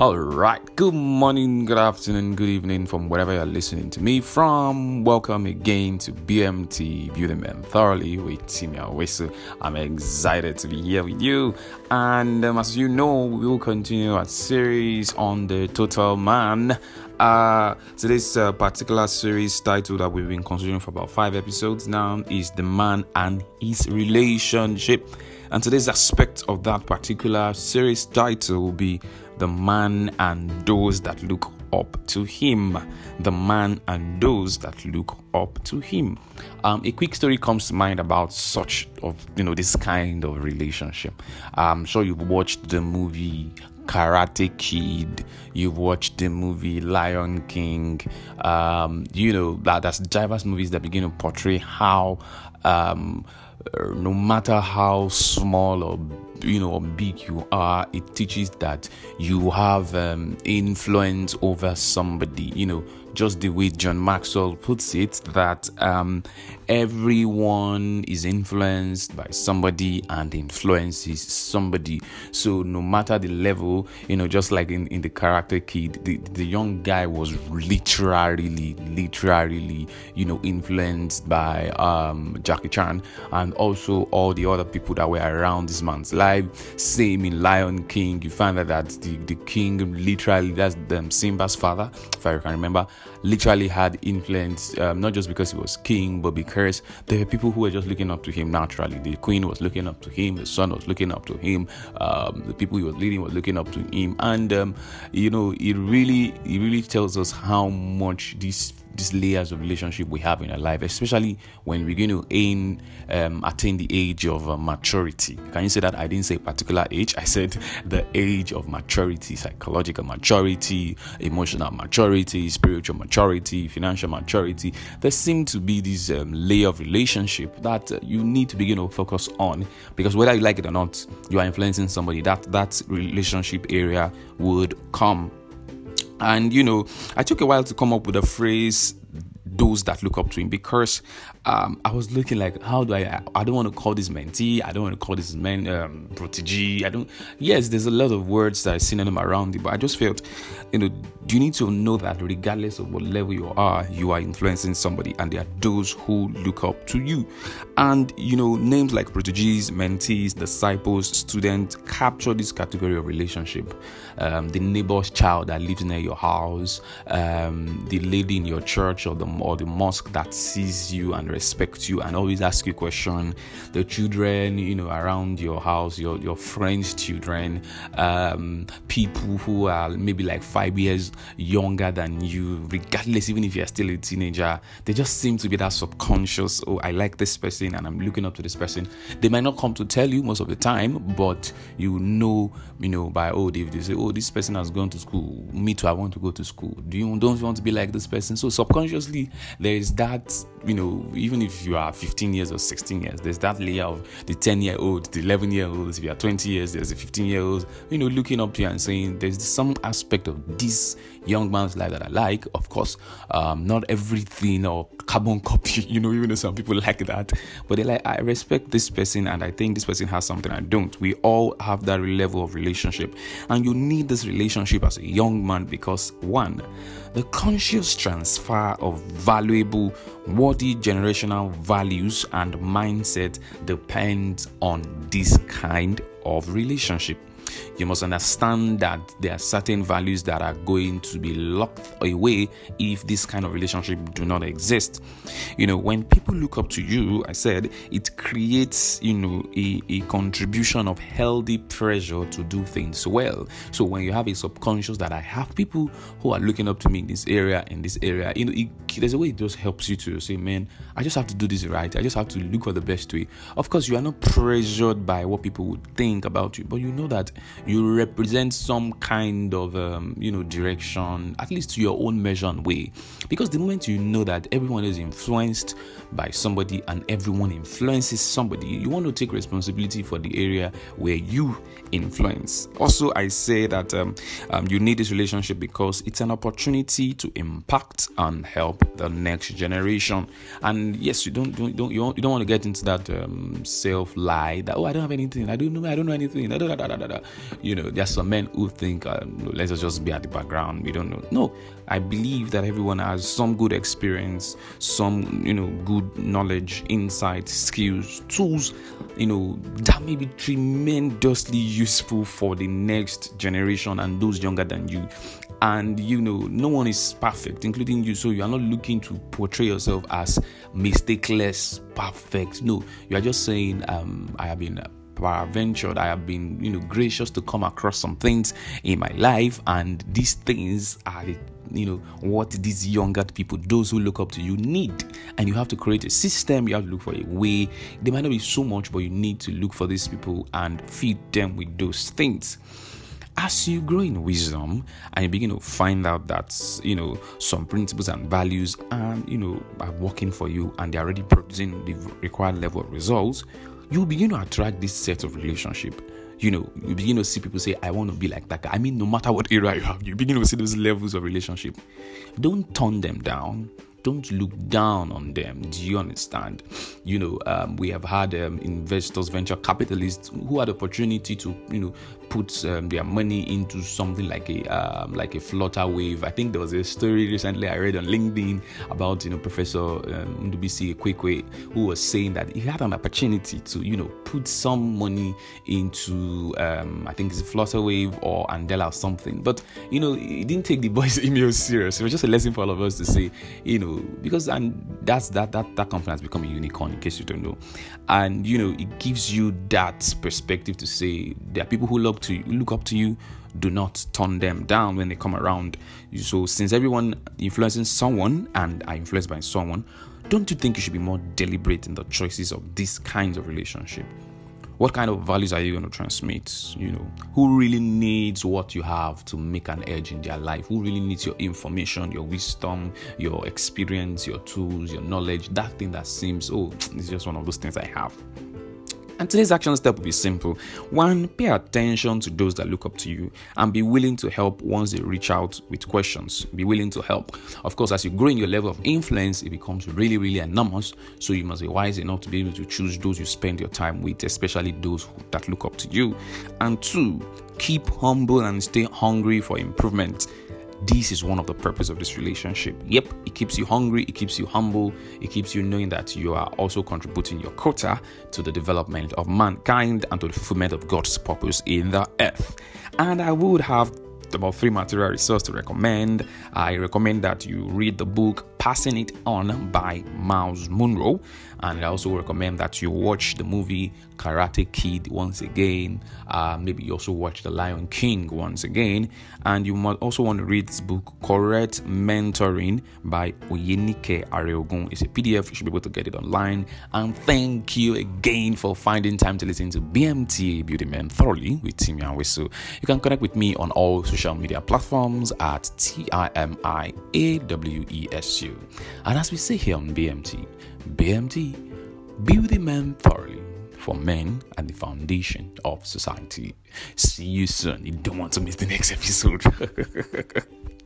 All right. Good morning, good afternoon, good evening from wherever you're listening to me from. Welcome again to BMT Building Men Thoroughly with Timi Awesu. I'm excited to be here with you. And um, as you know, we will continue our series on the total man. Uh, today's uh, particular series title that we've been considering for about five episodes now is The Man and His Relationship. And today's aspect of that particular series title will be the man and those that look up to him. The man and those that look up to him. Um, a quick story comes to mind about such of you know this kind of relationship. I'm sure you've watched the movie Karate Kid, you've watched the movie Lion King, um, you know that that's diverse movies that begin to portray how um, no matter how small or you know big you are it teaches that you have um, influence over somebody you know just the way John Maxwell puts it, that um, everyone is influenced by somebody and influences somebody. So no matter the level, you know, just like in, in the Karate Kid, the, the young guy was literally, literally, you know, influenced by um, Jackie Chan and also all the other people that were around this man's life. Same in Lion King, you find that, that the, the king literally, that's um, Simba's father, if I can remember, literally had influence, um, not just because he was king, but because there were people who were just looking up to him naturally. The queen was looking up to him, the son was looking up to him, um, the people he was leading were looking up to him, and um, you know, it really, it really tells us how much this these layers of relationship we have in our life, especially when we begin to aim, um, attain the age of uh, maturity. Can you say that? I didn't say particular age. I said the age of maturity, psychological maturity, emotional maturity, spiritual maturity, financial maturity. There seem to be this um, layer of relationship that uh, you need to begin to focus on because whether you like it or not, you are influencing somebody. That that relationship area would come and you know, I took a while to come up with a phrase those that look up to him because um, I was looking like, how do I? I don't want to call this mentee. I don't want to call this man um, protege. I don't. Yes, there's a lot of words that see them around it, but I just felt, you know, you need to know that regardless of what level you are, you are influencing somebody, and there are those who look up to you. And you know, names like proteges, mentees, disciples, students capture this category of relationship. Um, the neighbor's child that lives near your house, um, the lady in your church or the or the mosque that sees you and respects you and always asks you question. The children, you know, around your house, your your friends' children, um, people who are maybe like five years younger than you, regardless, even if you're still a teenager, they just seem to be that subconscious. Oh, I like this person and I'm looking up to this person. They might not come to tell you most of the time, but you know, you know, by oh, they, they say, oh, this person has gone to school. Me too, I want to go to school. Do you don't you want to be like this person? So subconsciously, there is that, you know, even if you are 15 years or 16 years, there's that layer of the 10 year old, the 11 year olds. If you are 20 years, there's a 15 year old, you know, looking up to you and saying, there's some aspect of this young man's life that I like. Of course, um, not everything or carbon copy, you know, even though some people like that, but they're like, I respect this person and I think this person has something I don't. We all have that level of relationship, and you need this relationship as a young man because one, the conscious transfer of valuable, worthy generational values and mindset depends on this kind of relationship. You must understand that there are certain values that are going to be locked away if this kind of relationship do not exist. You know, when people look up to you, I said it creates, you know, a, a contribution of healthy pressure to do things well. So when you have a subconscious that I have people who are looking up to me in this area, in this area, you know, it, there's a way it just helps you to say, man, I just have to do this right. I just have to look for the best way. Of course, you are not pressured by what people would think about you, but you know that you represent some kind of um, you know direction at least to your own measure and way. Because the moment you know that everyone is influenced by somebody and everyone influences somebody you want to take responsibility for the area where you influence. Also i say that um, um, you need this relationship because it's an opportunity to impact and help the next generation. And yes you don't, don't, don't you, don't, you don't want to get into that um, self lie that oh i don't have anything. I don't know i don't know anything you know, there are some men who think, um, let's just be at the background. We don't know. No, I believe that everyone has some good experience, some, you know, good knowledge, insight, skills, tools, you know, that may be tremendously useful for the next generation and those younger than you and you know no one is perfect including you so you are not looking to portray yourself as mistakeless perfect no you are just saying um, i have been paraventured i have been you know gracious to come across some things in my life. And these things are you know what these younger people those who look up to you need. And you have to create a system. You have to look for a way. There might not be so much but you need to look for these people and feed them with those things. As you grow in wisdom and you begin to find out that you know some principles and values and you know are working for you and they're already producing the required level of results you begin to attract this set of relationship. You know you begin to see people say i want to be like that guy. I mean no matter what area you have you begin to see those levels of relationship. Don't turn them down don't look down on them. Do you understand? You know, um, we have had um, investors, venture capitalists who had opportunity to, you know, put um, their money into something like a um, like a Flutterwave. I think there was a story recently I read on LinkedIn about you know Professor um, Ndubuisi Ekekwe who was saying that he had an opportunity to you know put some money into um, I think it's Flutterwave or Andela or something, but you know he didn't take the boy's email serious. It was just a lesson for all of us to say, you know, because and that's that that that company has become a unicorn in case you don't know, and you know it gives you that perspective to say there are people who look to look up to you, do not turn them down when they come around. So since everyone influencing someone and are influenced by someone, don't you think you should be more deliberate in the choices of these kinds of relationship? What kind of values are you going to transmit? You know, who really needs what you have to make an edge in their life? Who really needs your information, your wisdom, your experience, your tools, your knowledge? That thing that seems, oh, it's just one of those things I have. And today's action step will be simple. One, pay attention to those that look up to you and be willing to help once they reach out with questions. Be willing to help. Of course, as you grow in your level of influence, it becomes really, really enormous. So you must be wise enough to be able to choose those you spend your time with, especially those that look up to you. And two, keep humble and stay hungry for improvement this is one of the purpose of this relationship yep it keeps you hungry it keeps you humble it keeps you knowing that you are also contributing your quota to the development of mankind and to the fulfillment of god's purpose in the earth and i would have about three material resources to recommend. I recommend that you read the book Passing It On by Myles Munroe. And I also recommend that you watch the movie Karate Kid once again. Uh, maybe you also watch The Lion King once again. And you might also want to read this book, Correct Mentoring by Oyenike Areogun. It's a PDF. You should be able to get it online. And thank you again for finding time to listen to BMT Building Men thoroughly with Timi Awesu. You can connect with me on all social media platforms at T I M I A W E S U. And as we say here on BMT, BMT, Building Men thoroughly for men and the foundation of society. See you soon. You don't want to miss the next episode.